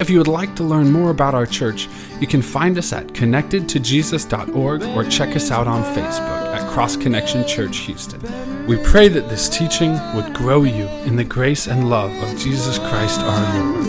If you would like to learn more about our church, you can find us at connectedtojesus.org or check us out on Facebook at Cross Connection Church Houston. We pray that this teaching would grow you in the grace and love of Jesus Christ our Lord.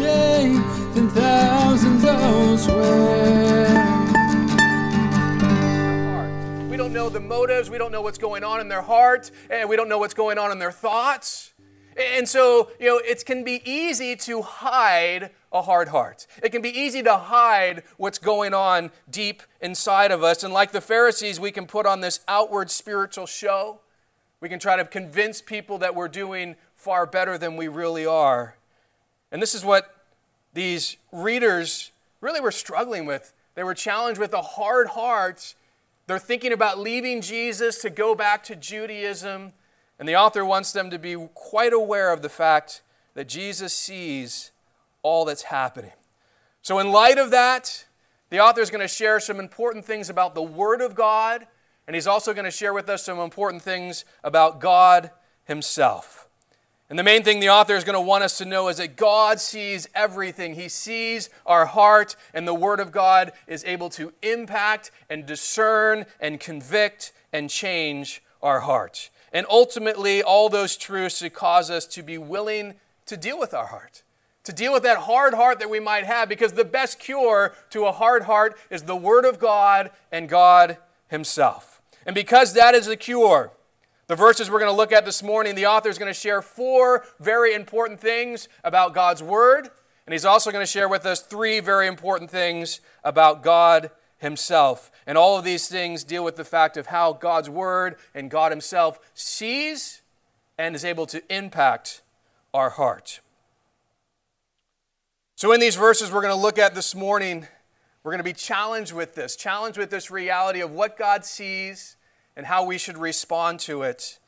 We don't know the motives, we don't know what's going on in their heart, and we don't know what's going on in their thoughts. And so, you know, it can be easy to hide a hard heart. It can be easy to hide what's going on deep inside of us. And like the Pharisees, we can put on this outward spiritual show. We can try to convince people that we're doing far better than we really are. And this is what these readers really were struggling with. They were challenged with a hard heart. They're thinking about leaving Jesus to go back to Judaism. And the author wants them to be quite aware of the fact that Jesus sees all that's happening. So, in light of that, the author is going to share some important things about the Word of God, and he's also going to share with us some important things about God Himself. And the main thing the author is going to want us to know is that God sees everything. He sees our heart, and the Word of God is able to impact and discern and convict and change our heart. And ultimately, all those truths should cause us to be willing to deal with our heart, to deal with that hard heart that we might have, because the best cure to a hard heart is the Word of God and God Himself. And because that is the cure, the verses we're going to look at this morning, the author is going to share four very important things about God's Word, and he's also going to share with us three very important things about God Himself. And all of these things deal with the fact of how God's Word and God Himself sees and is able to impact our heart. So, in these verses we're going to look at this morning, we're going to be challenged with this, challenged with this reality of what God sees and how we should respond to it.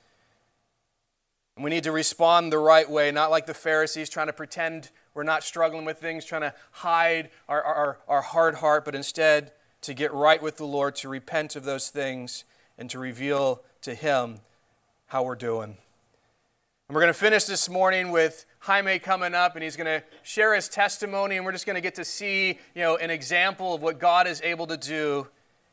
And we need to respond the right way, not like the Pharisees trying to pretend we're not struggling with things, trying to hide our, our, our hard heart, but instead to get right with the Lord, to repent of those things, and to reveal to Him how we're doing. And we're going to finish this morning with Jaime coming up, and he's going to share his testimony, and we're just going to get to see, you know, an example of what God is able to do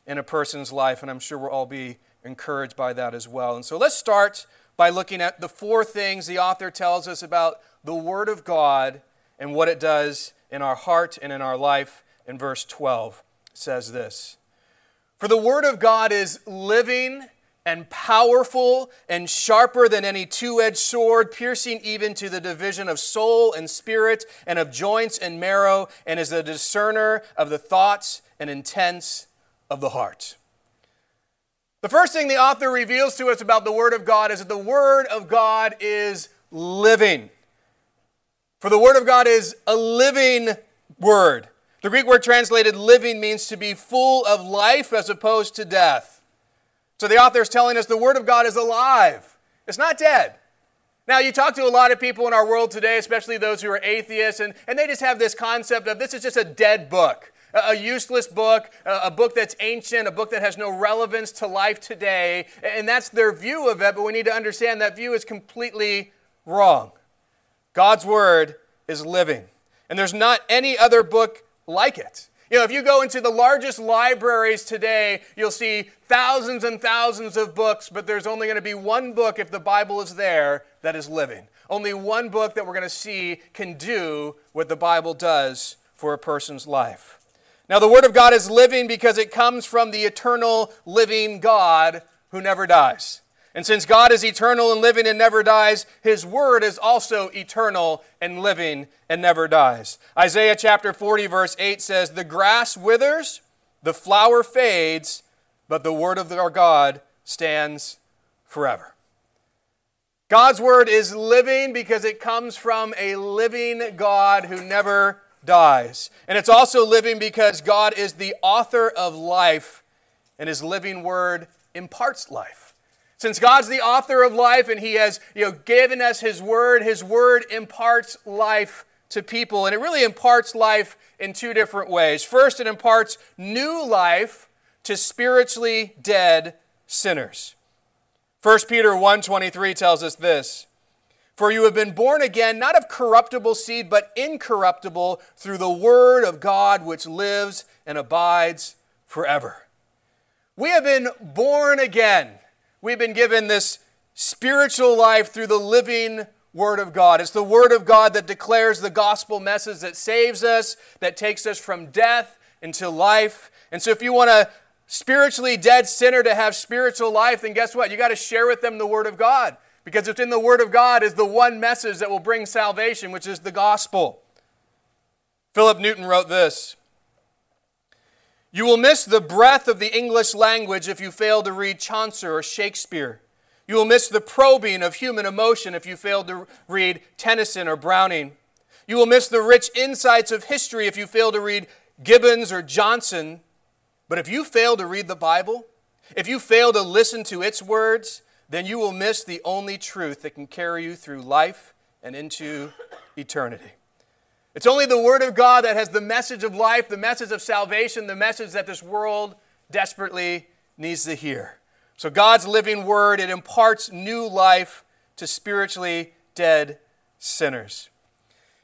in a person's life, and I'm sure we'll all be encouraged by that as well. And so let's start by looking at the four things the author tells us about the Word of God and what it does in our heart and in our life. In verse 12 says this For the Word of God is living and powerful and sharper than any two edged sword, piercing even to the division of soul and spirit and of joints and marrow, and is a discerner of the thoughts and intents of the heart. The first thing the author reveals to us about the Word of God is that the Word of God is living. For the Word of God is a living Word. The Greek word translated living means to be full of life as opposed to death. So the author is telling us the Word of God is alive, it's not dead. Now, you talk to a lot of people in our world today, especially those who are atheists, and, and they just have this concept of this is just a dead book, a, a useless book, a, a book that's ancient, a book that has no relevance to life today. And that's their view of it, but we need to understand that view is completely wrong. God's Word is living, and there's not any other book like it. You know, if you go into the largest libraries today, you'll see thousands and thousands of books, but there's only going to be one book, if the Bible is there, that is living. Only one book that we're going to see can do what the Bible does for a person's life. Now, the Word of God is living because it comes from the eternal living God who never dies. And since God is eternal and living and never dies, his word is also eternal and living and never dies. Isaiah chapter 40, verse 8 says, The grass withers, the flower fades, but the word of our God stands forever. God's word is living because it comes from a living God who never dies. And it's also living because God is the author of life, and his living word imparts life. Since God's the author of life and he has you know, given us his word, his word imparts life to people. And it really imparts life in two different ways. First, it imparts new life to spiritually dead sinners. 1 Peter 1:23 tells us this: For you have been born again not of corruptible seed but incorruptible through the word of God which lives and abides forever. We have been born again. We've been given this spiritual life through the living Word of God. It's the Word of God that declares the gospel message that saves us, that takes us from death into life. And so, if you want a spiritually dead sinner to have spiritual life, then guess what? You got to share with them the Word of God. Because within the Word of God is the one message that will bring salvation, which is the gospel. Philip Newton wrote this You will miss the breath of the English language if you fail to read Chaucer or Shakespeare. You will miss the probing of human emotion if you fail to read Tennyson or Browning. You will miss the rich insights of history if you fail to read Gibbons or Johnson. But if you fail to read the Bible, if you fail to listen to its words, then you will miss the only truth that can carry you through life and into eternity. It's only the Word of God that has the message of life, the message of salvation, the message that this world desperately needs to hear. So, God's living word, it imparts new life to spiritually dead sinners.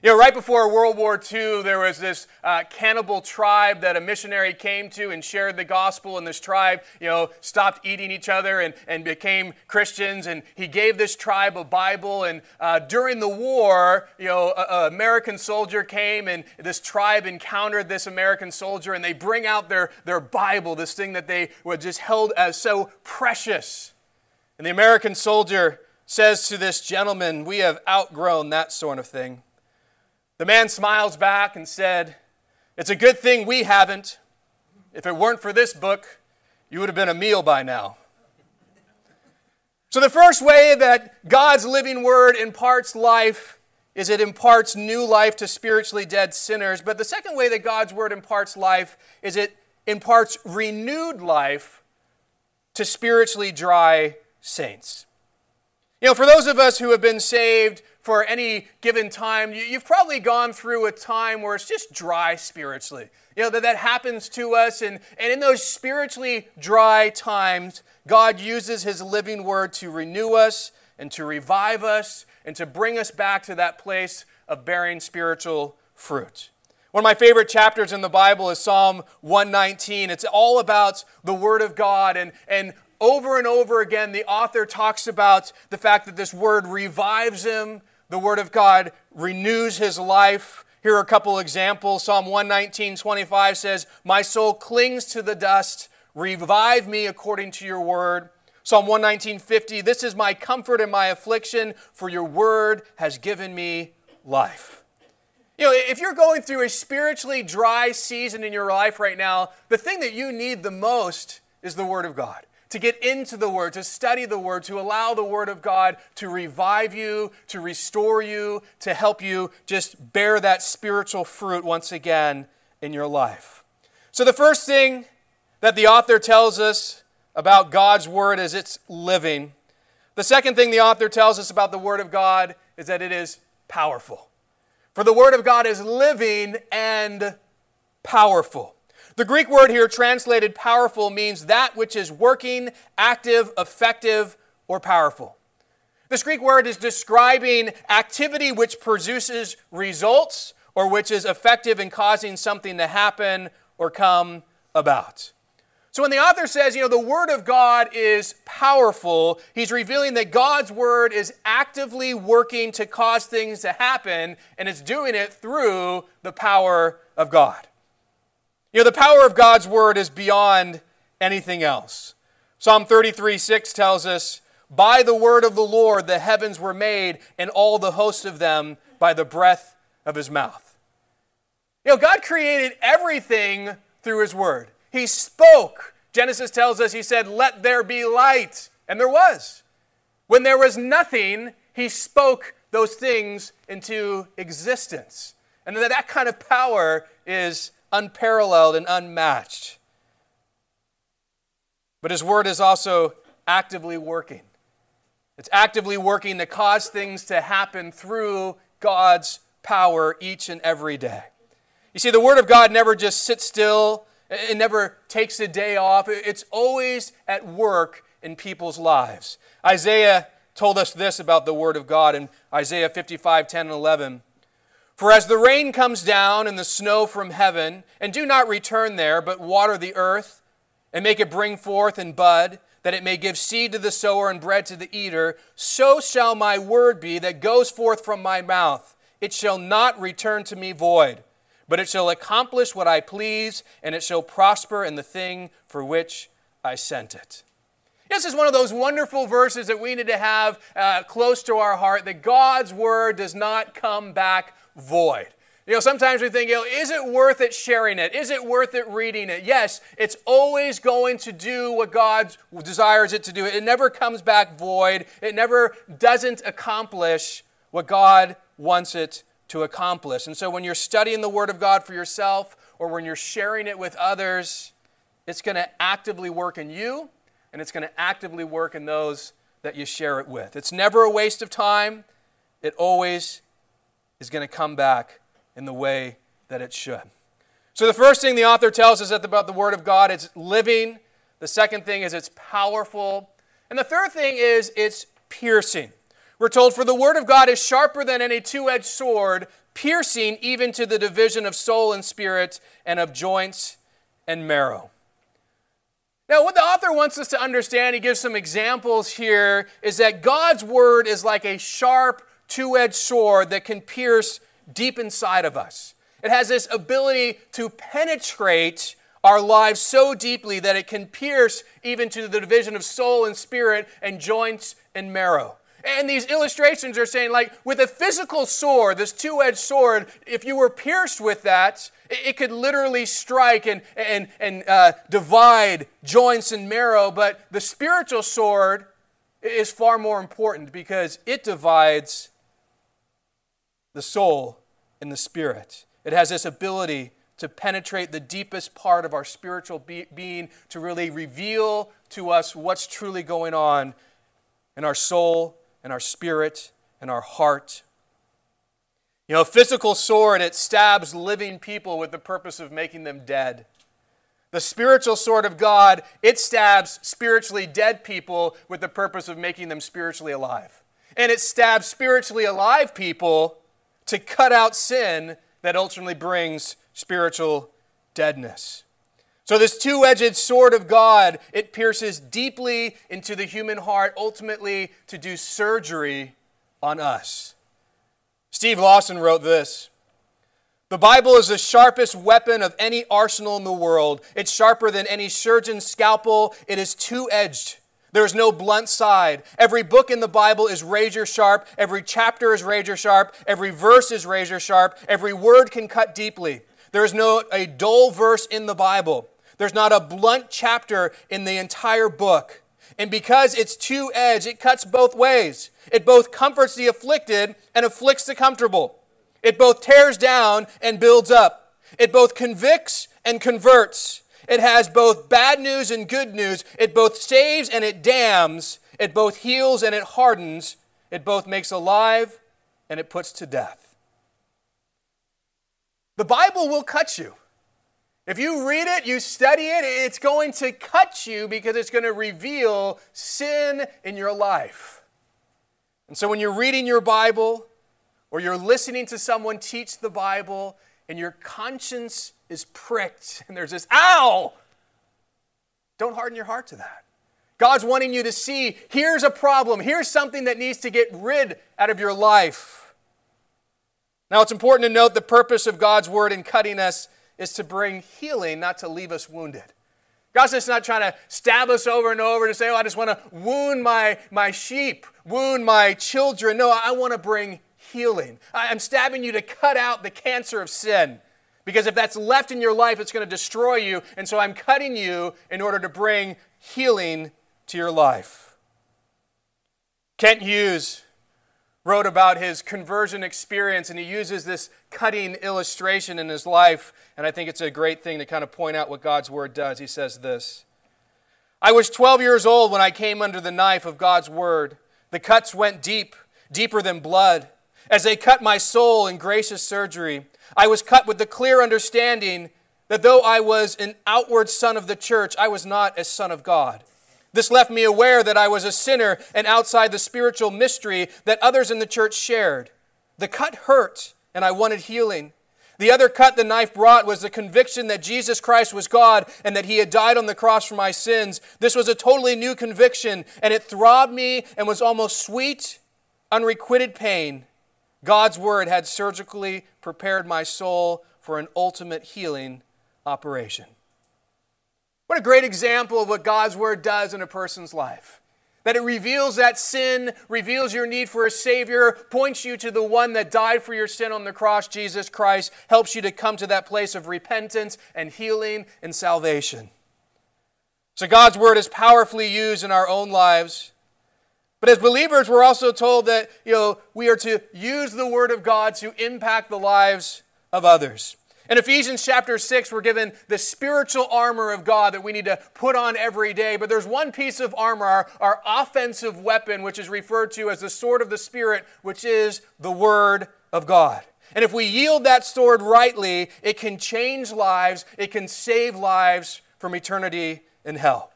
You know, right before World War II, there was this uh, cannibal tribe that a missionary came to and shared the gospel, and this tribe, you know, stopped eating each other and, and became Christians. And he gave this tribe a Bible. And uh, during the war, you know, an American soldier came, and this tribe encountered this American soldier, and they bring out their, their Bible, this thing that they were just held as so precious. And the American soldier says to this gentleman, We have outgrown that sort of thing. The man smiles back and said, It's a good thing we haven't. If it weren't for this book, you would have been a meal by now. So, the first way that God's living word imparts life is it imparts new life to spiritually dead sinners. But the second way that God's word imparts life is it imparts renewed life to spiritually dry saints. You know, for those of us who have been saved for any given time, you've probably gone through a time where it's just dry spiritually. You know, that, that happens to us. And, and in those spiritually dry times, God uses His living word to renew us and to revive us and to bring us back to that place of bearing spiritual fruit. One of my favorite chapters in the Bible is Psalm 119. It's all about the Word of God and, and over and over again, the author talks about the fact that this word revives him, the word of God renews his life. Here are a couple examples. Psalm 119, 25 says, My soul clings to the dust. Revive me according to your word. Psalm 119, 50, This is my comfort in my affliction, for your word has given me life. You know, if you're going through a spiritually dry season in your life right now, the thing that you need the most is the Word of God to get into the Word, to study the Word, to allow the Word of God to revive you, to restore you, to help you just bear that spiritual fruit once again in your life. So, the first thing that the author tells us about God's Word is it's living. The second thing the author tells us about the Word of God is that it is powerful. For the Word of God is living and powerful. The Greek word here translated powerful means that which is working, active, effective, or powerful. This Greek word is describing activity which produces results or which is effective in causing something to happen or come about. So when the author says, you know, the Word of God is powerful, he's revealing that God's Word is actively working to cause things to happen, and it's doing it through the power of God. You know, the power of God's word is beyond anything else. Psalm 33 6 tells us, By the word of the Lord the heavens were made, and all the hosts of them by the breath of his mouth. You know, God created everything through his word. He spoke. Genesis tells us, He said, Let there be light. And there was. When there was nothing, He spoke those things into existence. And that that kind of power is unparalleled and unmatched. But His Word is also actively working. It's actively working to cause things to happen through God's power each and every day. You see, the Word of God never just sits still, it never takes a day off. It's always at work in people's lives. Isaiah told us this about the Word of God in Isaiah 55 10 and 11. For as the rain comes down and the snow from heaven, and do not return there, but water the earth, and make it bring forth and bud, that it may give seed to the sower and bread to the eater, so shall my word be that goes forth from my mouth. It shall not return to me void, but it shall accomplish what I please, and it shall prosper in the thing for which I sent it. This is one of those wonderful verses that we need to have uh, close to our heart that God's word does not come back void. You know, sometimes we think, you know, is it worth it sharing it? Is it worth it reading it? Yes, it's always going to do what God desires it to do. It never comes back void. It never doesn't accomplish what God wants it to accomplish. And so when you're studying the Word of God for yourself or when you're sharing it with others, it's going to actively work in you and it's going to actively work in those that you share it with. It's never a waste of time. It always is going to come back in the way that it should. So, the first thing the author tells us about the Word of God, it's living. The second thing is it's powerful. And the third thing is it's piercing. We're told, For the Word of God is sharper than any two edged sword, piercing even to the division of soul and spirit and of joints and marrow. Now, what the author wants us to understand, he gives some examples here, is that God's Word is like a sharp two edged sword that can pierce deep inside of us. It has this ability to penetrate our lives so deeply that it can pierce even to the division of soul and spirit and joints and marrow. And these illustrations are saying, like, with a physical sword, this two edged sword, if you were pierced with that, it could literally strike and, and, and uh, divide joints and marrow. But the spiritual sword is far more important because it divides the soul and the spirit. It has this ability to penetrate the deepest part of our spiritual be- being, to really reveal to us what's truly going on in our soul and our spirit and our heart. You know, a physical sword, it stabs living people with the purpose of making them dead. The spiritual sword of God, it stabs spiritually dead people with the purpose of making them spiritually alive. And it stabs spiritually alive people to cut out sin that ultimately brings spiritual deadness. So, this two edged sword of God, it pierces deeply into the human heart, ultimately to do surgery on us. Steve Lawson wrote this The Bible is the sharpest weapon of any arsenal in the world. It's sharper than any surgeon's scalpel. It is two edged. There is no blunt side. Every book in the Bible is razor sharp. Every chapter is razor sharp. Every verse is razor sharp. Every word can cut deeply. There is no a dull verse in the Bible. There's not a blunt chapter in the entire book. And because it's two edged, it cuts both ways. It both comforts the afflicted and afflicts the comfortable. It both tears down and builds up. It both convicts and converts. It has both bad news and good news. It both saves and it damns. It both heals and it hardens. It both makes alive and it puts to death. The Bible will cut you. If you read it, you study it, it's going to cut you because it's going to reveal sin in your life. And so when you're reading your Bible or you're listening to someone teach the Bible and your conscience is pricked and there's this, ow! Don't harden your heart to that. God's wanting you to see here's a problem, here's something that needs to get rid out of your life. Now, it's important to note the purpose of God's word in cutting us is to bring healing, not to leave us wounded. God's just not trying to stab us over and over to say, oh, I just want to wound my, my sheep, wound my children. No, I want to bring healing. I'm stabbing you to cut out the cancer of sin. Because if that's left in your life, it's going to destroy you. And so I'm cutting you in order to bring healing to your life. Kent Hughes wrote about his conversion experience, and he uses this cutting illustration in his life. And I think it's a great thing to kind of point out what God's Word does. He says this I was 12 years old when I came under the knife of God's Word. The cuts went deep, deeper than blood. As they cut my soul in gracious surgery, I was cut with the clear understanding that though I was an outward son of the church, I was not a son of God. This left me aware that I was a sinner and outside the spiritual mystery that others in the church shared. The cut hurt, and I wanted healing. The other cut the knife brought was the conviction that Jesus Christ was God and that He had died on the cross for my sins. This was a totally new conviction, and it throbbed me and was almost sweet, unrequited pain. God's Word had surgically prepared my soul for an ultimate healing operation. What a great example of what God's Word does in a person's life. That it reveals that sin, reveals your need for a Savior, points you to the one that died for your sin on the cross, Jesus Christ, helps you to come to that place of repentance and healing and salvation. So God's Word is powerfully used in our own lives. But as believers, we're also told that you know, we are to use the Word of God to impact the lives of others. In Ephesians chapter 6, we're given the spiritual armor of God that we need to put on every day. But there's one piece of armor, our, our offensive weapon, which is referred to as the sword of the Spirit, which is the Word of God. And if we yield that sword rightly, it can change lives, it can save lives from eternity in hell.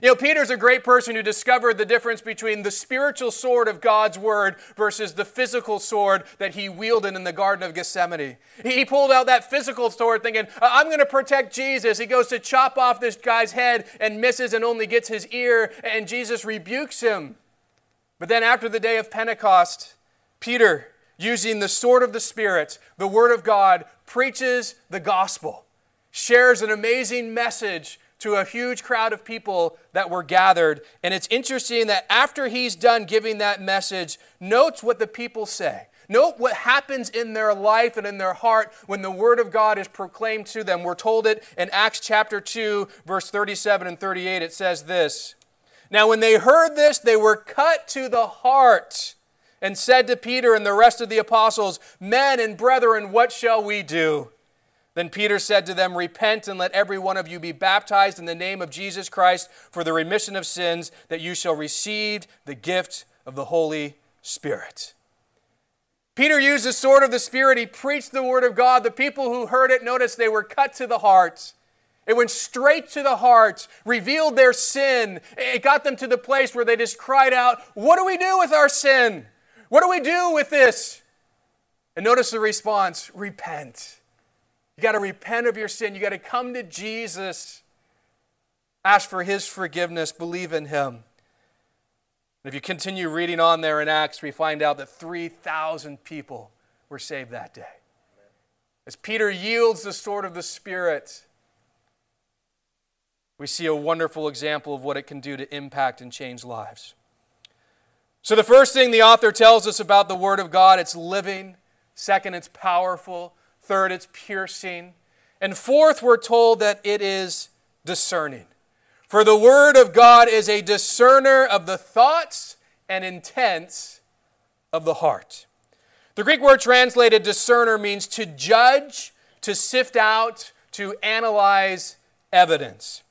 You know, Peter's a great person who discovered the difference between the spiritual sword of God's word versus the physical sword that he wielded in the Garden of Gethsemane. He pulled out that physical sword thinking, I'm going to protect Jesus. He goes to chop off this guy's head and misses and only gets his ear, and Jesus rebukes him. But then after the day of Pentecost, Peter, using the sword of the Spirit, the word of God, preaches the gospel, shares an amazing message to a huge crowd of people that were gathered. And it's interesting that after he's done giving that message, notes what the people say. Note what happens in their life and in their heart when the Word of God is proclaimed to them. We're told it in Acts chapter 2, verse 37 and 38. It says this Now, when they heard this, they were cut to the heart and said to Peter and the rest of the apostles, Men and brethren, what shall we do? Then Peter said to them, Repent and let every one of you be baptized in the name of Jesus Christ for the remission of sins, that you shall receive the gift of the Holy Spirit. Peter used the sword of the Spirit. He preached the word of God. The people who heard it noticed they were cut to the heart. It went straight to the heart, revealed their sin. It got them to the place where they just cried out, What do we do with our sin? What do we do with this? And notice the response repent. You got to repent of your sin. You got to come to Jesus, ask for his forgiveness, believe in him. And if you continue reading on there in Acts, we find out that 3,000 people were saved that day. As Peter yields the sword of the Spirit, we see a wonderful example of what it can do to impact and change lives. So, the first thing the author tells us about the Word of God, it's living. Second, it's powerful. Third, it's piercing. And fourth, we're told that it is discerning. For the Word of God is a discerner of the thoughts and intents of the heart. The Greek word translated discerner means to judge, to sift out, to analyze evidence.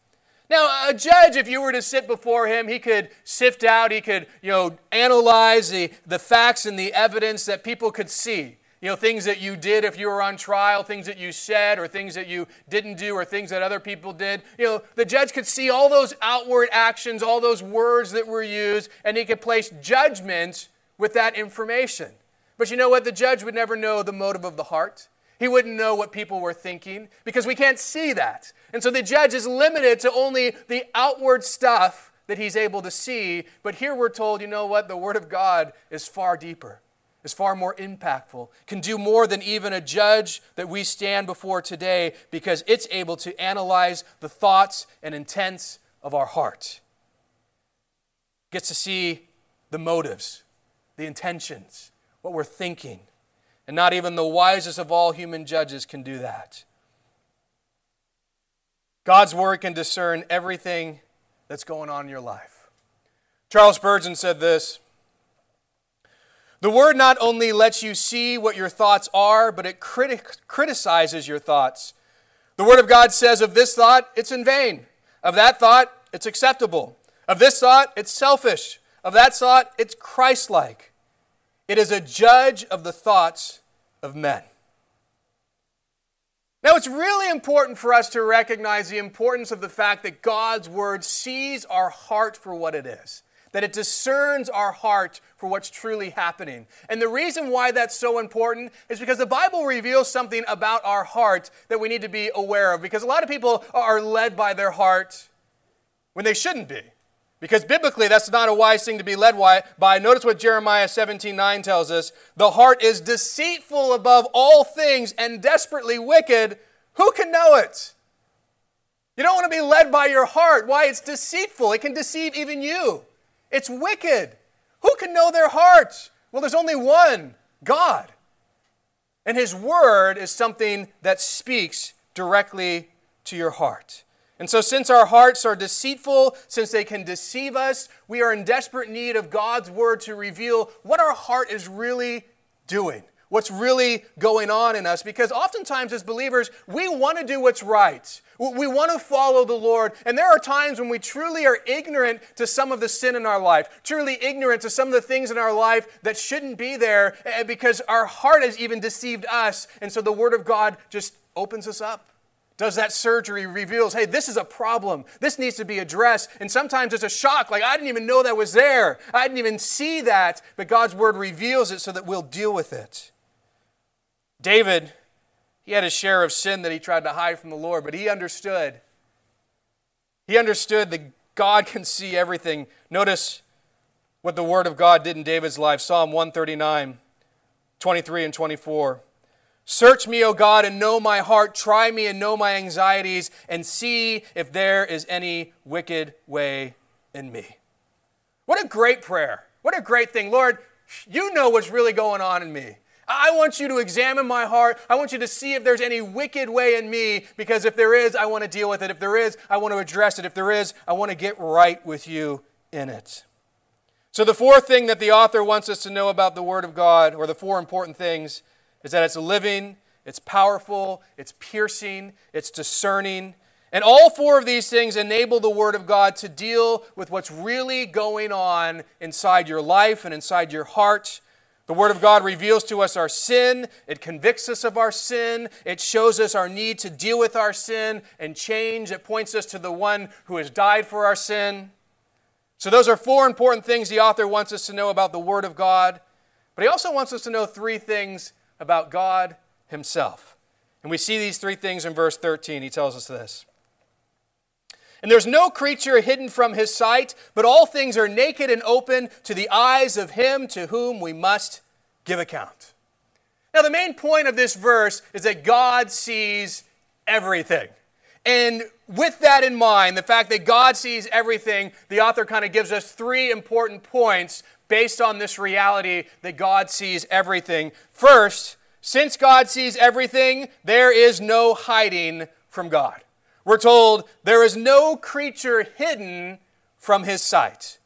Now, a judge, if you were to sit before him, he could sift out, he could, you know, analyze the, the facts and the evidence that people could see. You know, things that you did if you were on trial, things that you said, or things that you didn't do, or things that other people did. You know, the judge could see all those outward actions, all those words that were used, and he could place judgment with that information. But you know what? The judge would never know the motive of the heart. He wouldn't know what people were thinking because we can't see that. And so the judge is limited to only the outward stuff that he's able to see. But here we're told, you know what? The Word of God is far deeper is far more impactful, can do more than even a judge that we stand before today because it's able to analyze the thoughts and intents of our heart. Gets to see the motives, the intentions, what we're thinking. And not even the wisest of all human judges can do that. God's word can discern everything that's going on in your life. Charles Spurgeon said this The Word not only lets you see what your thoughts are, but it criti- criticizes your thoughts. The Word of God says of this thought, it's in vain. Of that thought, it's acceptable. Of this thought, it's selfish. Of that thought, it's Christ like. It is a judge of the thoughts of men. Now, it's really important for us to recognize the importance of the fact that God's Word sees our heart for what it is, that it discerns our heart for what's truly happening. And the reason why that's so important is because the Bible reveals something about our heart that we need to be aware of, because a lot of people are led by their heart when they shouldn't be. Because biblically, that's not a wise thing to be led by. Notice what Jeremiah 17 9 tells us the heart is deceitful above all things and desperately wicked. Who can know it? You don't want to be led by your heart. Why? It's deceitful. It can deceive even you. It's wicked. Who can know their hearts? Well, there's only one God. And His Word is something that speaks directly to your heart. And so, since our hearts are deceitful, since they can deceive us, we are in desperate need of God's word to reveal what our heart is really doing, what's really going on in us. Because oftentimes, as believers, we want to do what's right. We want to follow the Lord. And there are times when we truly are ignorant to some of the sin in our life, truly ignorant to some of the things in our life that shouldn't be there because our heart has even deceived us. And so the Word of God just opens us up does that surgery reveals hey this is a problem this needs to be addressed and sometimes it's a shock like i didn't even know that was there i didn't even see that but god's word reveals it so that we'll deal with it david he had a share of sin that he tried to hide from the lord but he understood he understood that god can see everything notice what the word of god did in david's life psalm 139 23 and 24 Search me, O God, and know my heart. Try me and know my anxieties, and see if there is any wicked way in me. What a great prayer. What a great thing. Lord, you know what's really going on in me. I want you to examine my heart. I want you to see if there's any wicked way in me, because if there is, I want to deal with it. If there is, I want to address it. If there is, I want to get right with you in it. So, the fourth thing that the author wants us to know about the Word of God, or the four important things, is that it's living, it's powerful, it's piercing, it's discerning. And all four of these things enable the Word of God to deal with what's really going on inside your life and inside your heart. The Word of God reveals to us our sin. It convicts us of our sin. It shows us our need to deal with our sin and change. It points us to the one who has died for our sin. So, those are four important things the author wants us to know about the Word of God. But he also wants us to know three things about God Himself. And we see these three things in verse 13. He tells us this. And there's no creature hidden from his sight, but all things are naked and open to the eyes of him to whom we must give account. Now, the main point of this verse is that God sees everything. And with that in mind, the fact that God sees everything, the author kind of gives us three important points based on this reality that God sees everything. First, since God sees everything, there is no hiding from God. We're told there is no creature hidden from his sight.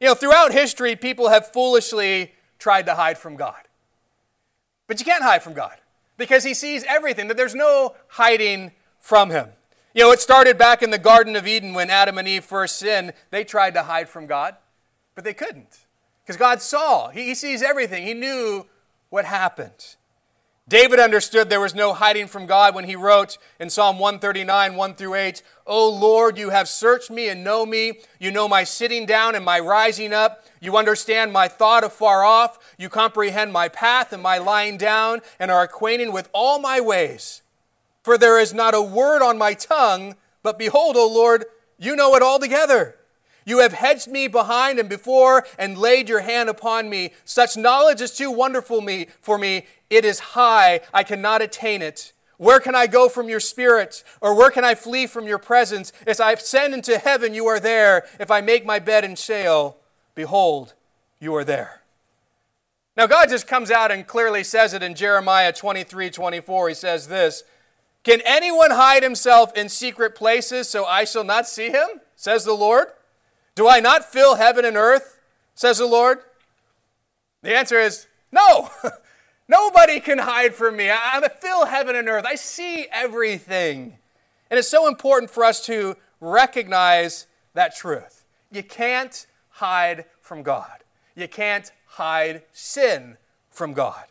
You know, throughout history, people have foolishly tried to hide from God. But you can't hide from God because he sees everything, that there's no hiding from him. You know, it started back in the Garden of Eden when Adam and Eve first sinned. They tried to hide from God, but they couldn't. Because God saw, he, sees everything. He knew what happened. David understood there was no hiding from God when he wrote in Psalm 139, 1 through 8, O Lord, you have searched me and know me. You know my sitting down and my rising up. You understand my thought afar off. You comprehend my path and my lying down, and are acquainted with all my ways. For there is not a word on my tongue, but behold, O Lord, you know it altogether. You have hedged me behind and before and laid your hand upon me. Such knowledge is too wonderful me, for me. It is high, I cannot attain it. Where can I go from your spirit? Or where can I flee from your presence? As I ascend into heaven, you are there. If I make my bed in Sheol, behold, you are there. Now, God just comes out and clearly says it in Jeremiah 23 24. He says this Can anyone hide himself in secret places so I shall not see him? Says the Lord. Do I not fill heaven and earth? says the Lord. The answer is no. Nobody can hide from me. I, fill heaven and earth. I see everything. And it's so important for us to recognize that truth. You can't hide from God. You can't hide sin from God.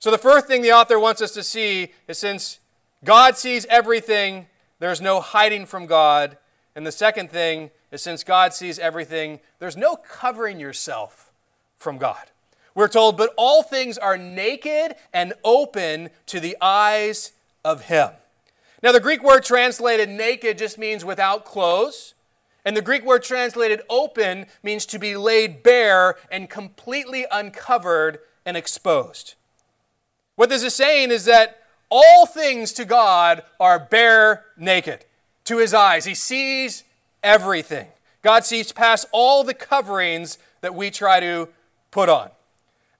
So, the first thing the author wants us to see is since God sees everything, there's no hiding from God. And the second thing is since God sees everything, there's no covering yourself from God. We're told, but all things are naked and open to the eyes of Him. Now, the Greek word translated naked just means without clothes. And the Greek word translated open means to be laid bare and completely uncovered and exposed. What this is saying is that all things to God are bare naked to his eyes. He sees everything. God sees past all the coverings that we try to put on.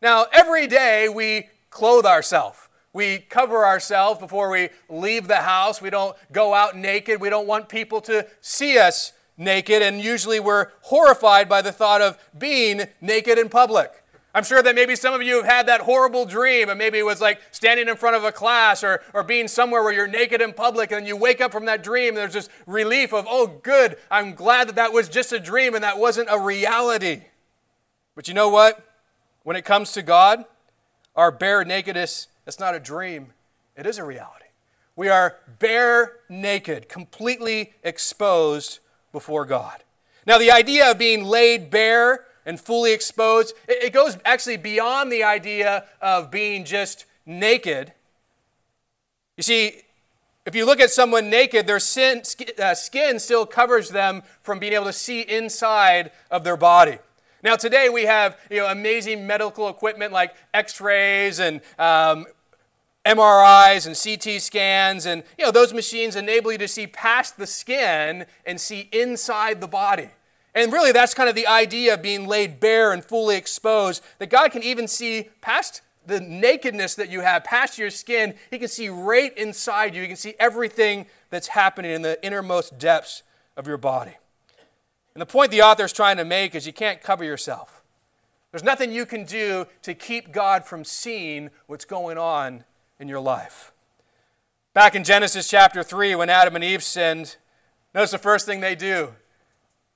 Now, every day we clothe ourselves. We cover ourselves before we leave the house. We don't go out naked. We don't want people to see us naked, and usually we're horrified by the thought of being naked in public. I'm sure that maybe some of you have had that horrible dream, and maybe it was like standing in front of a class or, or being somewhere where you're naked in public, and you wake up from that dream, and there's this relief of, oh, good, I'm glad that that was just a dream and that wasn't a reality. But you know what? When it comes to God, our bare nakedness, it's not a dream, it is a reality. We are bare naked, completely exposed before God. Now, the idea of being laid bare and fully exposed, it, goes actually beyond the idea of being just naked. You see, if you look at someone naked, their sin, uh, skin still covers them from being able to see inside of their body. Now, today we have you know, amazing medical equipment like x rays and um, MRIs and CT scans, and you know, those machines enable you to see past the skin and see inside the body. And really, that's kind of the idea of being laid bare and fully exposed, that God can even see past the nakedness that you have, past your skin. He can see right inside you. He can see everything that's happening in the innermost depths of your body. And the point the author is trying to make is you can't cover yourself. There's nothing you can do to keep God from seeing what's going on in your life. Back in Genesis chapter 3, when Adam and Eve sinned, notice the first thing they do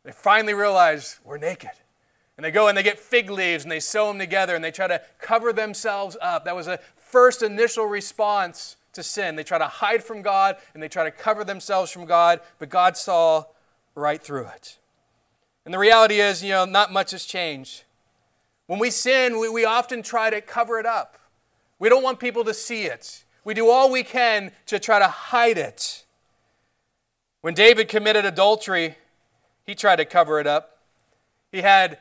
they finally realize we're naked. And they go and they get fig leaves and they sew them together and they try to cover themselves up. That was a first initial response to sin. They try to hide from God and they try to cover themselves from God, but God saw right through it. And the reality is, you know, not much has changed. When we sin, we, we often try to cover it up. We don't want people to see it. We do all we can to try to hide it. When David committed adultery, he tried to cover it up. He had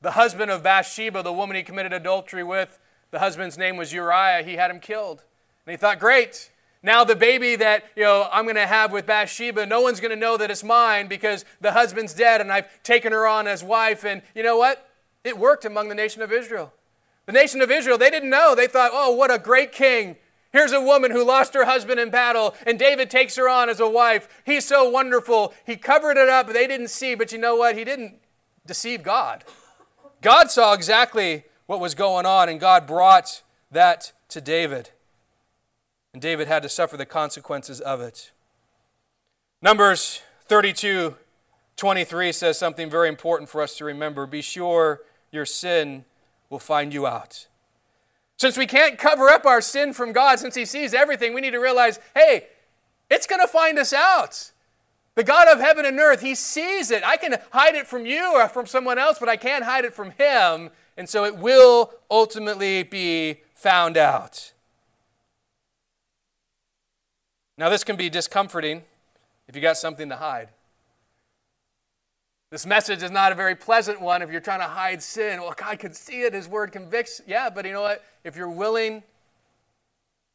the husband of Bathsheba, the woman he committed adultery with, the husband's name was Uriah. He had him killed. And he thought, great. Now the baby that you know I'm going to have with Bathsheba, no one's going to know that it's mine because the husband's dead and I've taken her on as wife. And you know what? It worked among the nation of Israel. The nation of Israel, they didn't know. They thought, oh, what a great king. Here's a woman who lost her husband in battle, and David takes her on as a wife. He's so wonderful. He covered it up, they didn't see, but you know what? He didn't deceive God. God saw exactly what was going on, and God brought that to David. And David had to suffer the consequences of it. Numbers 32 23 says something very important for us to remember. Be sure your sin will find you out. Since we can't cover up our sin from God, since He sees everything, we need to realize hey, it's going to find us out. The God of heaven and earth, He sees it. I can hide it from you or from someone else, but I can't hide it from Him. And so it will ultimately be found out. Now, this can be discomforting if you got something to hide. This message is not a very pleasant one if you're trying to hide sin. Well, God can see it, His word convicts. Yeah, but you know what? If you're willing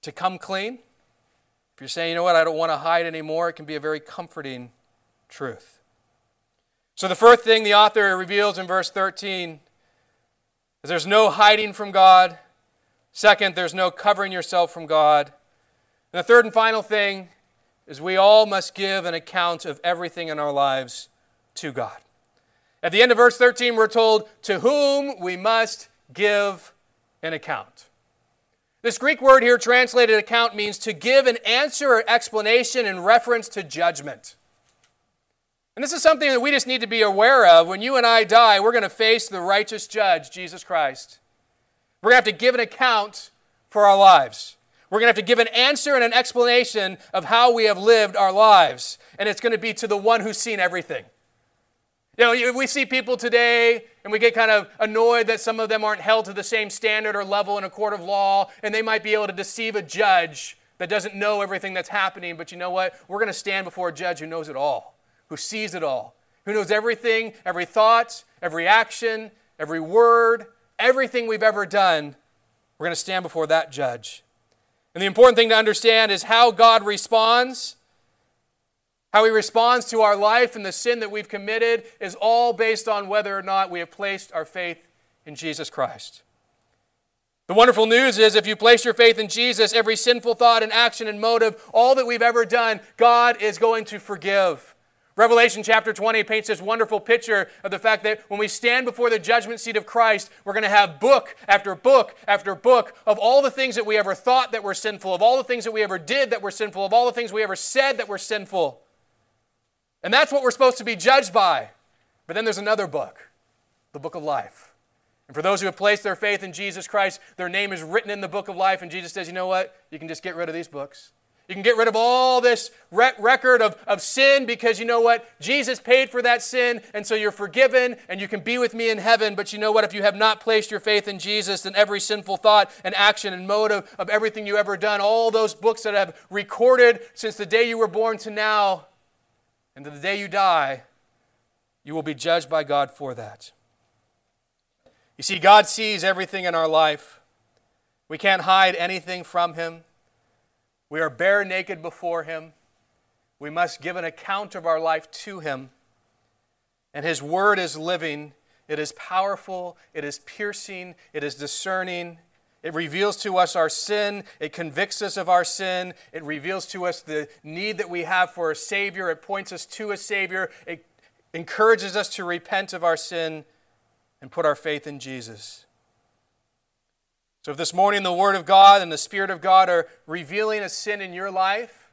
to come clean, if you're saying, you know what, I don't want to hide anymore, it can be a very comforting truth. So, the first thing the author reveals in verse 13 is there's no hiding from God. Second, there's no covering yourself from God. And the third and final thing is we all must give an account of everything in our lives to God. At the end of verse 13, we're told, To whom we must give an account. This Greek word here translated account means to give an answer or explanation in reference to judgment. And this is something that we just need to be aware of. When you and I die, we're going to face the righteous judge, Jesus Christ. We're going to have to give an account for our lives. We're going to have to give an answer and an explanation of how we have lived our lives. And it's going to be to the one who's seen everything. You know, we see people today and we get kind of annoyed that some of them aren't held to the same standard or level in a court of law, and they might be able to deceive a judge that doesn't know everything that's happening. But you know what? We're going to stand before a judge who knows it all, who sees it all, who knows everything, every thought, every action, every word, everything we've ever done. We're going to stand before that judge. And the important thing to understand is how God responds how he responds to our life and the sin that we've committed is all based on whether or not we have placed our faith in Jesus Christ. The wonderful news is if you place your faith in Jesus, every sinful thought and action and motive, all that we've ever done, God is going to forgive. Revelation chapter 20 paints this wonderful picture of the fact that when we stand before the judgment seat of Christ, we're going to have book after book after book of all the things that we ever thought that were sinful, of all the things that we ever did that were sinful, of all the things we ever said that were sinful. And that's what we're supposed to be judged by. But then there's another book, the book of life. And for those who have placed their faith in Jesus Christ, their name is written in the book of life. And Jesus says, you know what? You can just get rid of these books. You can get rid of all this record of, of sin because you know what? Jesus paid for that sin, and so you're forgiven and you can be with me in heaven. But you know what? If you have not placed your faith in Jesus, then every sinful thought and action and motive of everything you ever done, all those books that have recorded since the day you were born to now, and to the day you die, you will be judged by God for that. You see, God sees everything in our life. We can't hide anything from Him. We are bare naked before Him. We must give an account of our life to Him. And His Word is living, it is powerful, it is piercing, it is discerning, it reveals to us our sin. It convicts us of our sin. It reveals to us the need that we have for a Savior. It points us to a Savior. It encourages us to repent of our sin and put our faith in Jesus. So, if this morning the Word of God and the Spirit of God are revealing a sin in your life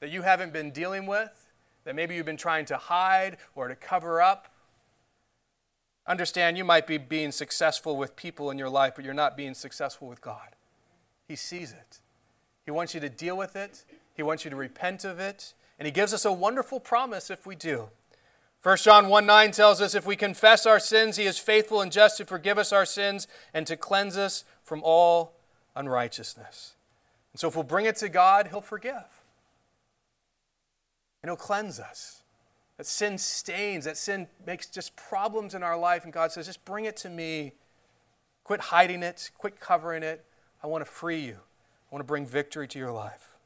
that you haven't been dealing with, that maybe you've been trying to hide or to cover up, Understand you might be being successful with people in your life, but you're not being successful with God. He sees it. He wants you to deal with it, He wants you to repent of it, and He gives us a wonderful promise if we do. 1 John 1 9 tells us if we confess our sins, He is faithful and just to forgive us our sins and to cleanse us from all unrighteousness. And so if we'll bring it to God, He'll forgive. And He'll cleanse us. That sin stains, that sin makes just problems in our life, and God says, just bring it to me. Quit hiding it, quit covering it. I want to free you. I want to bring victory to your life.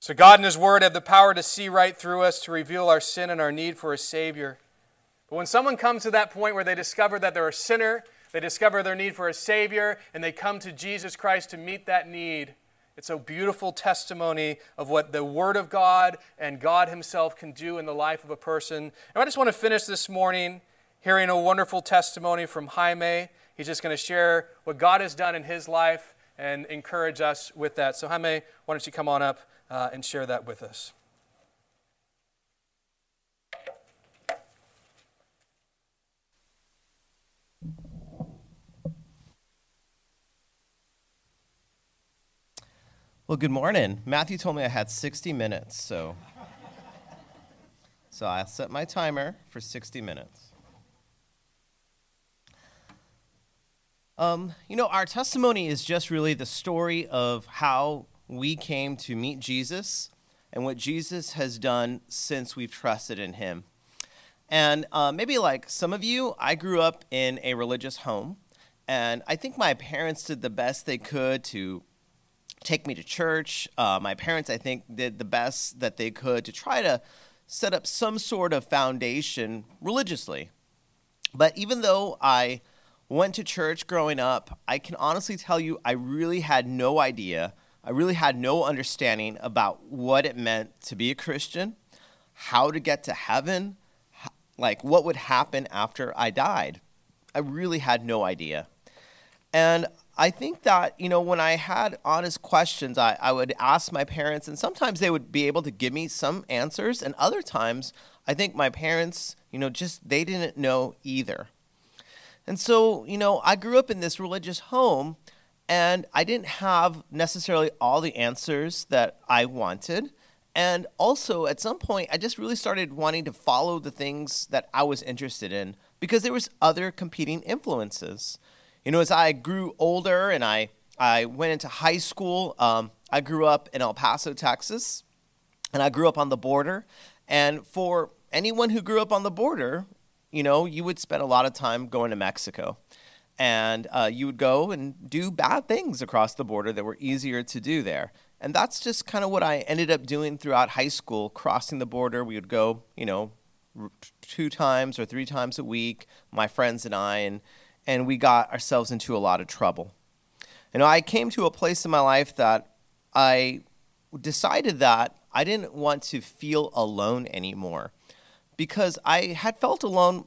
So, God and His Word have the power to see right through us, to reveal our sin and our need for a Savior. But when someone comes to that point where they discover that they're a sinner, they discover their need for a Savior, and they come to Jesus Christ to meet that need, it's a beautiful testimony of what the Word of God and God Himself can do in the life of a person. And I just want to finish this morning hearing a wonderful testimony from Jaime. He's just going to share what God has done in his life and encourage us with that. So, Jaime, why don't you come on up uh, and share that with us? Well, good morning. Matthew told me I had 60 minutes, so so I set my timer for 60 minutes. Um, you know, our testimony is just really the story of how we came to meet Jesus and what Jesus has done since we've trusted in him. And uh, maybe like some of you, I grew up in a religious home, and I think my parents did the best they could to take me to church. Uh, my parents, I think, did the best that they could to try to set up some sort of foundation religiously. But even though I went to church growing up, I can honestly tell you I really had no idea, I really had no understanding about what it meant to be a Christian, how to get to heaven, like what would happen after I died. I really had no idea. And I think that, you know, when I had honest questions, I, I would ask my parents, and sometimes they would be able to give me some answers, and other times I think my parents, you know, just they didn't know either. And so, you know, I grew up in this religious home, and I didn't have necessarily all the answers that I wanted. And also, at some point, I just really started wanting to follow the things that I was interested in because there was other competing influences. You know, as I grew older and I, I went into high school, um, I grew up in El Paso, Texas, and I grew up on the border. And for anyone who grew up on the border, you know, you would spend a lot of time going to Mexico. And uh, you would go and do bad things across the border that were easier to do there. And that's just kind of what I ended up doing throughout high school, crossing the border. We would go, you know, two times or three times a week, my friends and I, and, and we got ourselves into a lot of trouble. You know, I came to a place in my life that I decided that I didn't want to feel alone anymore because I had felt alone.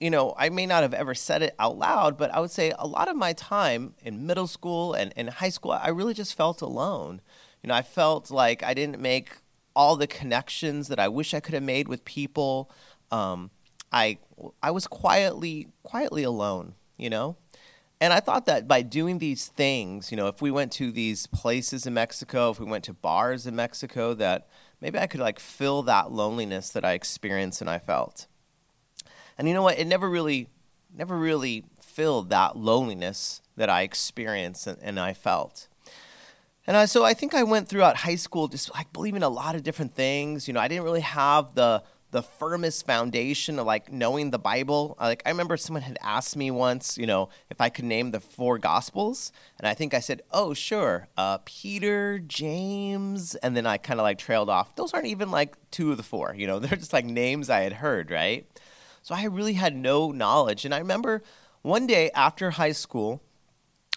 You know, I may not have ever said it out loud, but I would say a lot of my time in middle school and in high school, I really just felt alone. You know, I felt like I didn't make all the connections that I wish I could have made with people. Um, I I was quietly quietly alone, you know. And I thought that by doing these things, you know, if we went to these places in Mexico, if we went to bars in Mexico, that maybe I could like fill that loneliness that I experienced and I felt. And you know what? It never really, never really filled that loneliness that I experienced and, and I felt. And I, so I think I went throughout high school just like believing a lot of different things. You know, I didn't really have the the firmest foundation of like knowing the Bible. Like I remember someone had asked me once, you know, if I could name the four Gospels, and I think I said, "Oh, sure, uh, Peter, James," and then I kind of like trailed off. Those aren't even like two of the four. You know, they're just like names I had heard, right? So I really had no knowledge, and I remember one day after high school.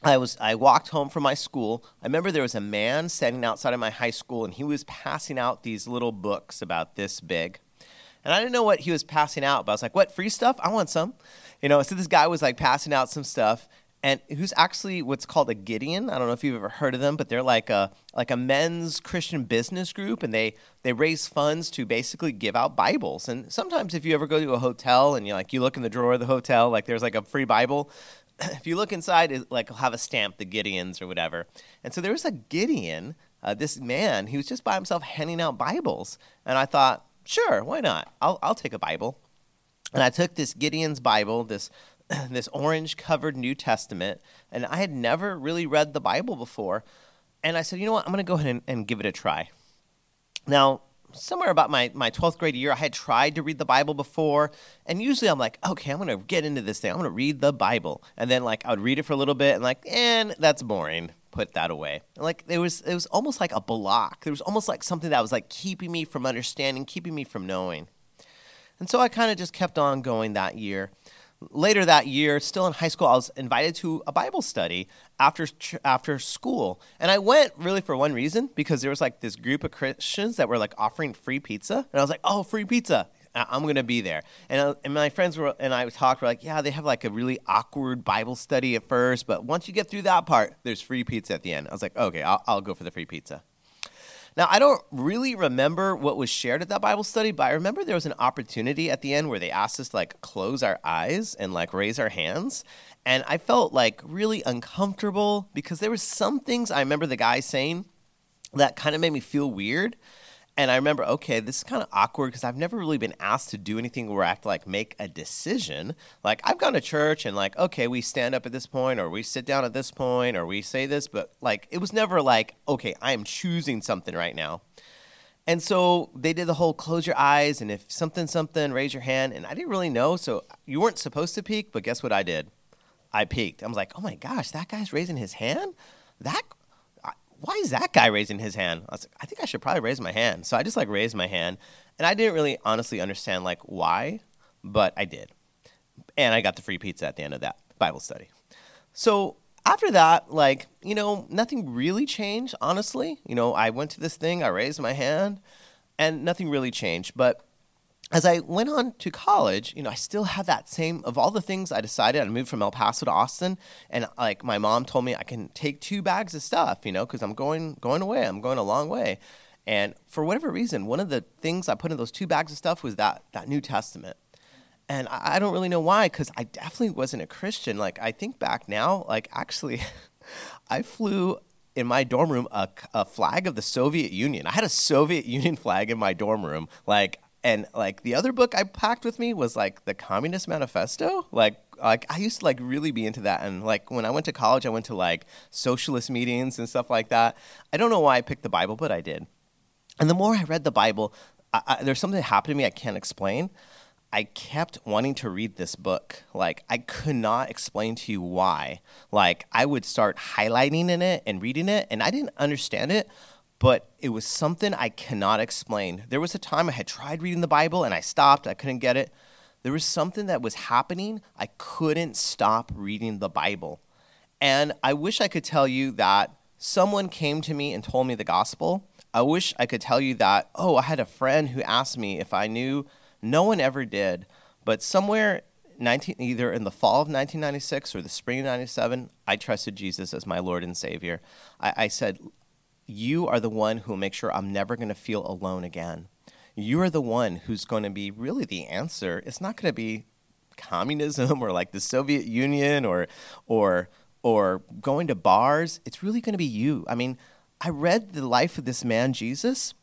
I was I walked home from my school. I remember there was a man standing outside of my high school and he was passing out these little books about this big. And I didn't know what he was passing out, but I was like, "What free stuff? I want some." You know, so this guy was like passing out some stuff, and who's actually what's called a Gideon. I don't know if you've ever heard of them, but they're like a like a men's Christian business group, and they they raise funds to basically give out Bibles. And sometimes, if you ever go to a hotel and you like you look in the drawer of the hotel, like there's like a free Bible. if you look inside, it like will have a stamp, the Gideons or whatever. And so there was a Gideon, uh, this man, he was just by himself handing out Bibles, and I thought sure, why not? I'll, I'll take a Bible. And I took this Gideon's Bible, this, this orange covered New Testament, and I had never really read the Bible before. And I said, you know what? I'm going to go ahead and, and give it a try. Now, somewhere about my, my 12th grade year, I had tried to read the Bible before. And usually I'm like, okay, I'm going to get into this thing. I'm going to read the Bible. And then, like, I would read it for a little bit and, like, and that's boring put that away. Like there was it was almost like a block. There was almost like something that was like keeping me from understanding, keeping me from knowing. And so I kind of just kept on going that year. Later that year, still in high school, I was invited to a Bible study after after school, and I went really for one reason because there was like this group of Christians that were like offering free pizza, and I was like, "Oh, free pizza! I'm going to be there. And, uh, and my friends were, and I talked, were like, yeah, they have like a really awkward Bible study at first, but once you get through that part, there's free pizza at the end. I was like, okay, I'll, I'll go for the free pizza. Now, I don't really remember what was shared at that Bible study, but I remember there was an opportunity at the end where they asked us to like close our eyes and like raise our hands. And I felt like really uncomfortable because there were some things I remember the guy saying that kind of made me feel weird. And I remember, okay, this is kind of awkward because I've never really been asked to do anything where I have to like make a decision. Like I've gone to church and like, okay, we stand up at this point or we sit down at this point or we say this, but like it was never like, okay, I am choosing something right now. And so they did the whole close your eyes and if something, something, raise your hand. And I didn't really know. So you weren't supposed to peek, but guess what I did? I peeked. I was like, oh my gosh, that guy's raising his hand? That why is that guy raising his hand? I was like, I think I should probably raise my hand. So I just like raised my hand, and I didn't really honestly understand like why, but I did, and I got the free pizza at the end of that Bible study. So after that, like you know, nothing really changed. Honestly, you know, I went to this thing, I raised my hand, and nothing really changed. But as I went on to college, you know, I still had that same of all the things I decided. I moved from El Paso to Austin, and like my mom told me, I can take two bags of stuff, you know, because I'm going going away. I'm going a long way, and for whatever reason, one of the things I put in those two bags of stuff was that that New Testament, and I, I don't really know why, because I definitely wasn't a Christian. Like I think back now, like actually, I flew in my dorm room a, a flag of the Soviet Union. I had a Soviet Union flag in my dorm room, like and like the other book I packed with me was like the Communist Manifesto. Like like I used to like really be into that. And like when I went to college, I went to like socialist meetings and stuff like that. I don't know why I picked the Bible, but I did. And the more I read the Bible, I, I, there's something that happened to me I can't explain. I kept wanting to read this book. Like, I could not explain to you why. Like, I would start highlighting in it and reading it, and I didn't understand it, but it was something I cannot explain. There was a time I had tried reading the Bible and I stopped, I couldn't get it. There was something that was happening, I couldn't stop reading the Bible. And I wish I could tell you that someone came to me and told me the gospel. I wish I could tell you that, oh, I had a friend who asked me if I knew. No one ever did. But somewhere 19, either in the fall of 1996 or the spring of 97, I trusted Jesus as my Lord and Savior. I, I said, you are the one who will make sure I'm never going to feel alone again. You are the one who's going to be really the answer. It's not going to be communism or like the Soviet Union or or or going to bars. It's really going to be you. I mean, I read the life of this man Jesus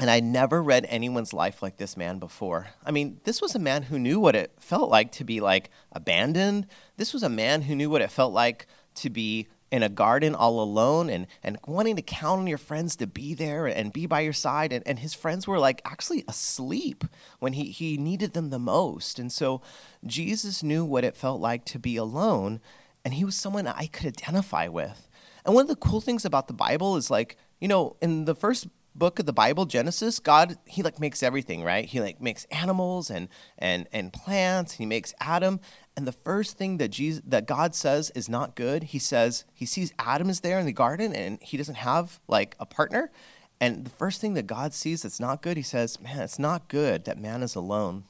and I never read anyone's life like this man before. I mean, this was a man who knew what it felt like to be like abandoned. This was a man who knew what it felt like to be in a garden all alone and, and wanting to count on your friends to be there and be by your side. And, and his friends were like actually asleep when he, he needed them the most. And so Jesus knew what it felt like to be alone, and he was someone I could identify with. And one of the cool things about the Bible is like, you know, in the first book of the Bible, Genesis, God he like makes everything, right? He like makes animals and and and plants. He makes Adam, and the first thing that Jesus that God says is not good, he says he sees Adam is there in the garden and he doesn't have like a partner. And the first thing that God sees that's not good, he says, Man, it's not good that man is alone.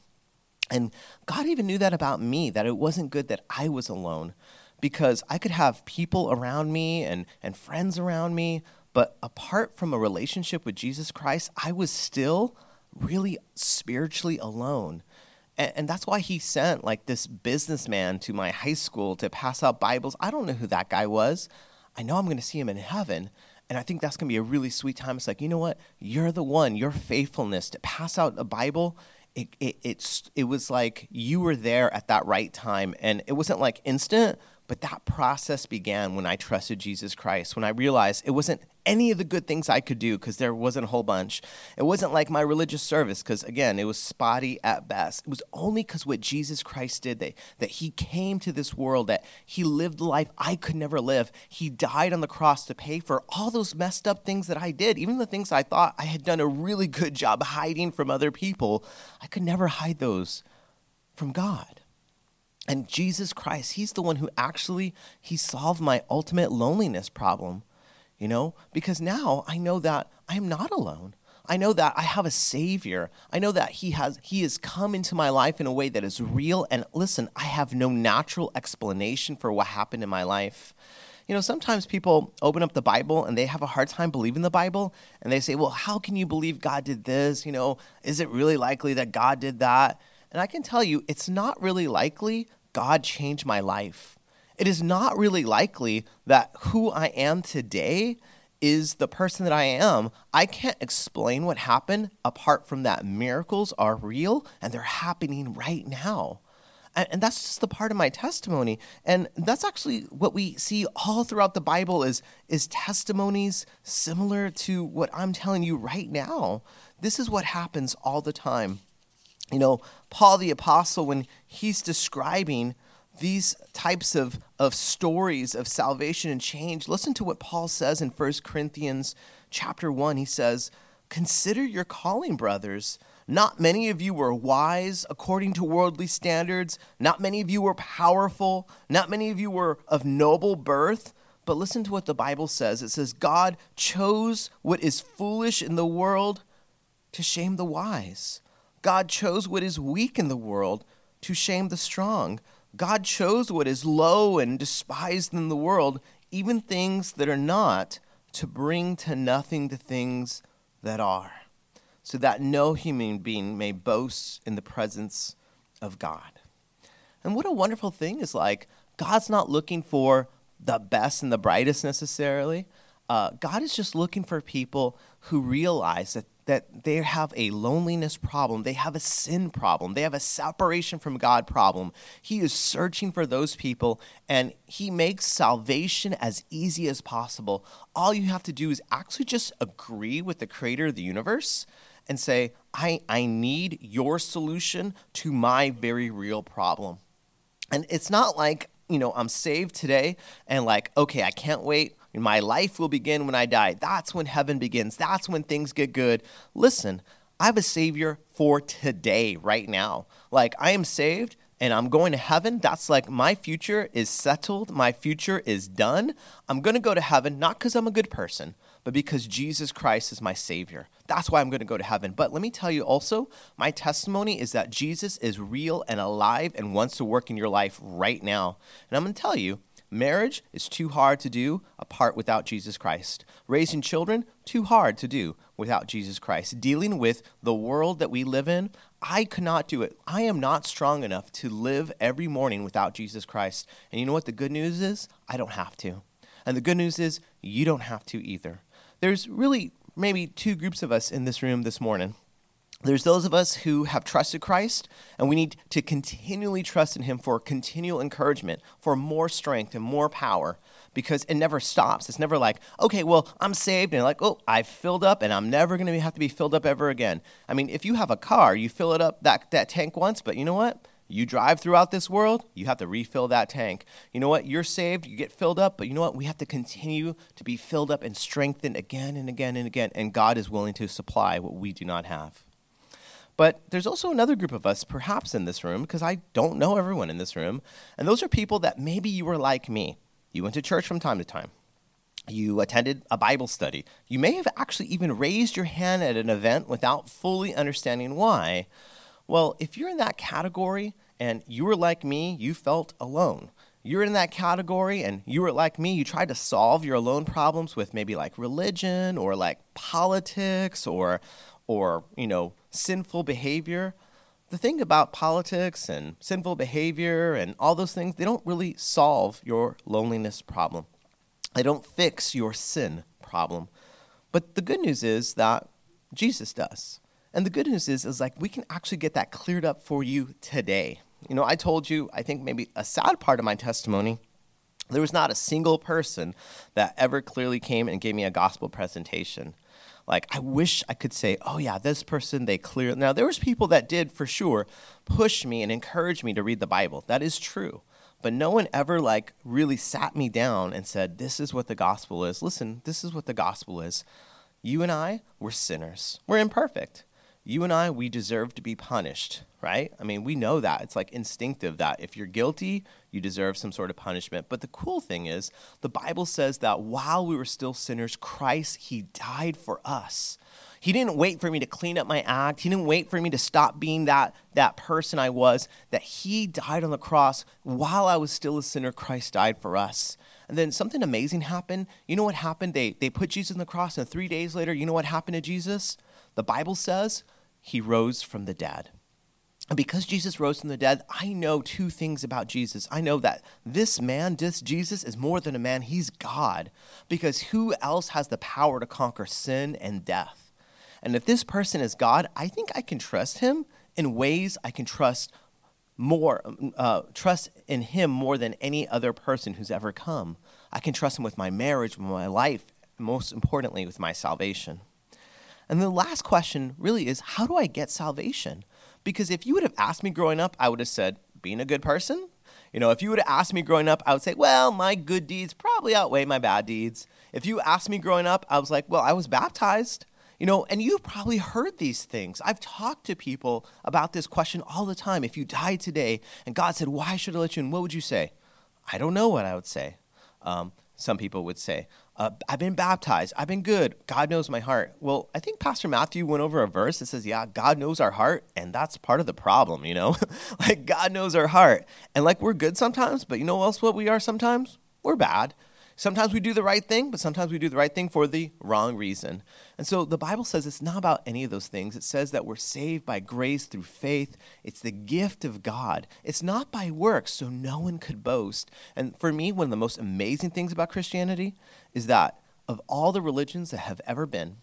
And God even knew that about me, that it wasn't good that I was alone. Because I could have people around me and, and friends around me, but apart from a relationship with Jesus Christ, I was still really spiritually alone. And, and that's why he sent like this businessman to my high school to pass out Bibles. I don't know who that guy was. I know I'm going to see him in heaven. And I think that's going to be a really sweet time. It's like, you know what? You're the one, your faithfulness to pass out a Bible. It, it, it's, it was like you were there at that right time. And it wasn't like instant, but that process began when I trusted Jesus Christ, when I realized it wasn't any of the good things I could do because there wasn't a whole bunch. It wasn't like my religious service because, again, it was spotty at best. It was only because what Jesus Christ did, that, that He came to this world, that He lived the life I could never live. He died on the cross to pay for all those messed up things that I did, even the things I thought I had done a really good job hiding from other people. I could never hide those from God. And Jesus Christ, he's the one who actually he solved my ultimate loneliness problem. You know, because now I know that I am not alone. I know that I have a savior. I know that he has he has come into my life in a way that is real and listen, I have no natural explanation for what happened in my life. You know, sometimes people open up the Bible and they have a hard time believing the Bible and they say, "Well, how can you believe God did this? You know, is it really likely that God did that?" And I can tell you, it's not really likely God changed my life. It is not really likely that who I am today is the person that I am. I can't explain what happened apart from that miracles are real and they're happening right now. And, that's just the part of my testimony. And that's actually what we see all throughout the Bible is, is testimonies similar to what I'm telling you right now. This is what happens all the time. You know, Paul the Apostle, when he's describing these types of, of stories of salvation and change, listen to what Paul says in 1 Corinthians chapter 1. He says, Consider your calling, brothers. Not many of you were wise according to worldly standards. Not many of you were powerful. Not many of you were of noble birth. But listen to what the Bible says it says, God chose what is foolish in the world to shame the wise. God chose what is weak in the world to shame the strong. God chose what is low and despised in the world, even things that are not, to bring to nothing the things that are, so that no human being may boast in the presence of God. And what a wonderful thing is like, God's not looking for the best and the brightest necessarily. Uh, God is just looking for people who realize that that they have a loneliness problem, they have a sin problem, they have a separation from God problem. He is searching for those people and he makes salvation as easy as possible. All you have to do is actually just agree with the creator of the universe and say, I, I need your solution to my very real problem. And it's not like, you know, I'm saved today and like, okay, I can't wait my life will begin when I die. That's when heaven begins. That's when things get good. Listen, I have a Savior for today, right now. Like, I am saved and I'm going to heaven. That's like my future is settled. My future is done. I'm going to go to heaven, not because I'm a good person, but because Jesus Christ is my Savior. That's why I'm going to go to heaven. But let me tell you also, my testimony is that Jesus is real and alive and wants to work in your life right now. And I'm going to tell you, Marriage is too hard to do apart without Jesus Christ. Raising children, too hard to do without Jesus Christ. Dealing with the world that we live in, I cannot do it. I am not strong enough to live every morning without Jesus Christ. And you know what the good news is? I don't have to. And the good news is you don't have to either. There's really maybe two groups of us in this room this morning. There's those of us who have trusted Christ, and we need to continually trust in Him for continual encouragement, for more strength and more power, because it never stops. It's never like, okay, well, I'm saved, and like, oh, I've filled up, and I'm never going to have to be filled up ever again. I mean, if you have a car, you fill it up that, that tank once, but you know what? You drive throughout this world, you have to refill that tank. You know what? You're saved, you get filled up, but you know what? We have to continue to be filled up and strengthened again and again and again, and God is willing to supply what we do not have. But there's also another group of us, perhaps in this room, because I don't know everyone in this room. And those are people that maybe you were like me. You went to church from time to time. You attended a Bible study. You may have actually even raised your hand at an event without fully understanding why. Well, if you're in that category and you were like me, you felt alone. You're in that category and you were like me, you tried to solve your alone problems with maybe like religion or like politics or or, you know, sinful behavior. The thing about politics and sinful behavior and all those things, they don't really solve your loneliness problem. They don't fix your sin problem. But the good news is that Jesus does. And the good news is, is like we can actually get that cleared up for you today. You know, I told you, I think maybe a sad part of my testimony, there was not a single person that ever clearly came and gave me a gospel presentation like i wish i could say oh yeah this person they clear now there was people that did for sure push me and encourage me to read the bible. That is true. But no one ever like really sat me down and said this is what the gospel is. Listen this is what the gospel is. You and i we're sinners. We're imperfect. You and I, we deserve to be punished, right? I mean, we know that. It's like instinctive that if you're guilty, you deserve some sort of punishment. But the cool thing is, the Bible says that while we were still sinners, Christ, He died for us. He didn't wait for me to clean up my act. He didn't wait for me to stop being that, that person I was. That He died on the cross while I was still a sinner. Christ died for us. And then something amazing happened. You know what happened? They, they put Jesus on the cross, and three days later, you know what happened to Jesus? The Bible says he rose from the dead. And because Jesus rose from the dead, I know two things about Jesus. I know that this man, this Jesus, is more than a man, he's God. Because who else has the power to conquer sin and death? And if this person is God, I think I can trust him in ways I can trust more, uh, trust in him more than any other person who's ever come. I can trust him with my marriage, with my life, most importantly, with my salvation. And the last question really is how do I get salvation? Because if you would have asked me growing up, I would have said, being a good person. You know, if you would have asked me growing up, I would say, well, my good deeds probably outweigh my bad deeds. If you asked me growing up, I was like, well, I was baptized. You know, and you've probably heard these things. I've talked to people about this question all the time. If you died today and God said, Why should I let you in? What would you say? I don't know what I would say. Um, some people would say. Uh, I've been baptized. I've been good. God knows my heart. Well, I think Pastor Matthew went over a verse that says, Yeah, God knows our heart. And that's part of the problem, you know? like, God knows our heart. And like, we're good sometimes, but you know else what we are sometimes? We're bad. Sometimes we do the right thing, but sometimes we do the right thing for the wrong reason. And so the Bible says it's not about any of those things. It says that we're saved by grace through faith. It's the gift of God. It's not by works, so no one could boast. And for me, one of the most amazing things about Christianity is that of all the religions that have ever been,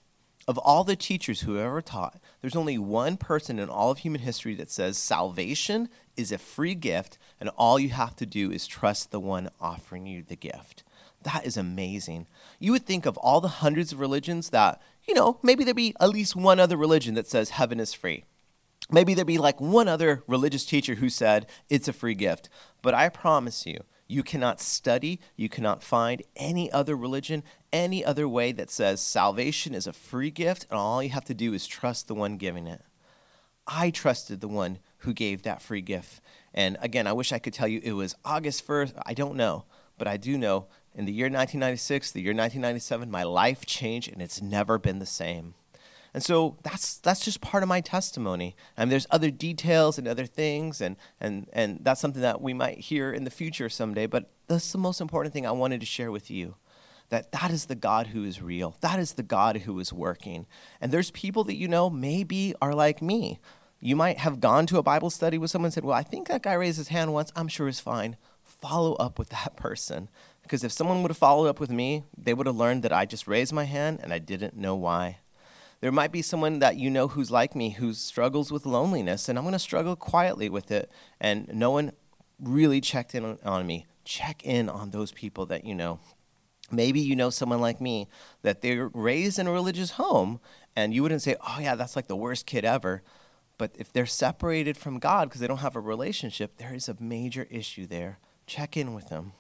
of all the teachers who have ever taught, there's only one person in all of human history that says salvation is a free gift, and all you have to do is trust the one offering you the gift. That is amazing. You would think of all the hundreds of religions that, you know, maybe there'd be at least one other religion that says heaven is free. Maybe there'd be like one other religious teacher who said it's a free gift. But I promise you, you cannot study, you cannot find any other religion, any other way that says salvation is a free gift and all you have to do is trust the one giving it. I trusted the one who gave that free gift. And again, I wish I could tell you it was August 1st. I don't know, but I do know in the year 1996, the year 1997, my life changed and it's never been the same. And so that's that's just part of my testimony. I mean, there's other details and other things, and and and that's something that we might hear in the future someday. But that's the most important thing I wanted to share with you. That that is the God who is real. That is the God who is working. And there's people that you know maybe are like me. You might have gone to a Bible study with someone and said, "Well, I think that guy raised his hand once. I'm sure he's fine." Follow up with that person because if someone would have followed up with me, they would have learned that I just raised my hand and I didn't know why. There might be someone that you know who's like me who struggles with loneliness, and I'm going to struggle quietly with it. And no one really checked in on me. Check in on those people that you know. Maybe you know someone like me that they're raised in a religious home, and you wouldn't say, oh, yeah, that's like the worst kid ever. But if they're separated from God because they don't have a relationship, there is a major issue there. Check in with them.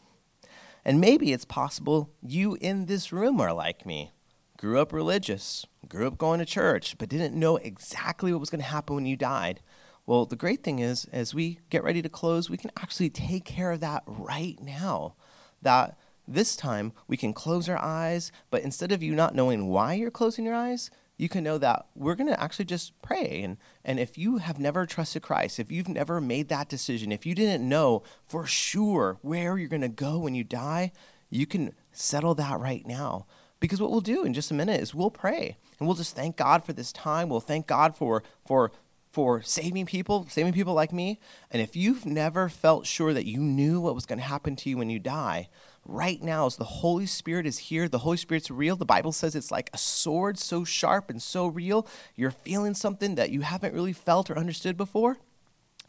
And maybe it's possible you in this room are like me. Grew up religious, grew up going to church, but didn't know exactly what was going to happen when you died. Well, the great thing is, as we get ready to close, we can actually take care of that right now. That this time we can close our eyes, but instead of you not knowing why you're closing your eyes, you can know that we're going to actually just pray. And, and if you have never trusted Christ, if you've never made that decision, if you didn't know for sure where you're going to go when you die, you can settle that right now. Because what we'll do in just a minute is we'll pray and we'll just thank God for this time. We'll thank God for, for, for saving people, saving people like me. And if you've never felt sure that you knew what was going to happen to you when you die, right now as the Holy Spirit is here. The Holy Spirit's real. The Bible says it's like a sword so sharp and so real. You're feeling something that you haven't really felt or understood before.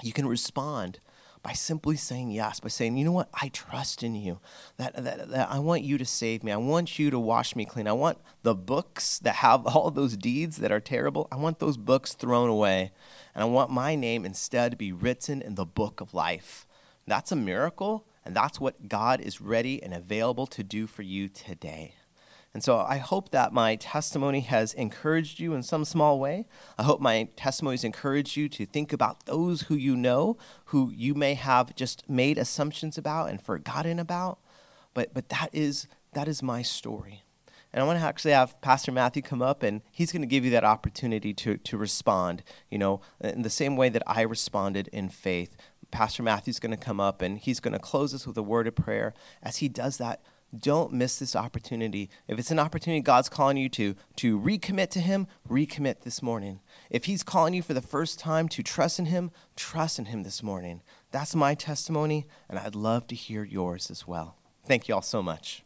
You can respond by simply saying yes, by saying, you know what, I trust in you. That, that, that I want you to save me. I want you to wash me clean. I want the books that have all those deeds that are terrible, I want those books thrown away. And I want my name instead to be written in the book of life. That's a miracle and that's what God is ready and available to do for you today. And so I hope that my testimony has encouraged you in some small way. I hope my testimony has encouraged you to think about those who you know, who you may have just made assumptions about and forgotten about. But, but that, is, that is my story. And I want to actually have Pastor Matthew come up, and he's going to give you that opportunity to, to respond, you know, in the same way that I responded in faith. Pastor Matthew's going to come up and he's going to close us with a word of prayer. As he does that, don't miss this opportunity. If it's an opportunity God's calling you to to recommit to him, recommit this morning. If he's calling you for the first time to trust in him, trust in him this morning. That's my testimony and I'd love to hear yours as well. Thank you all so much.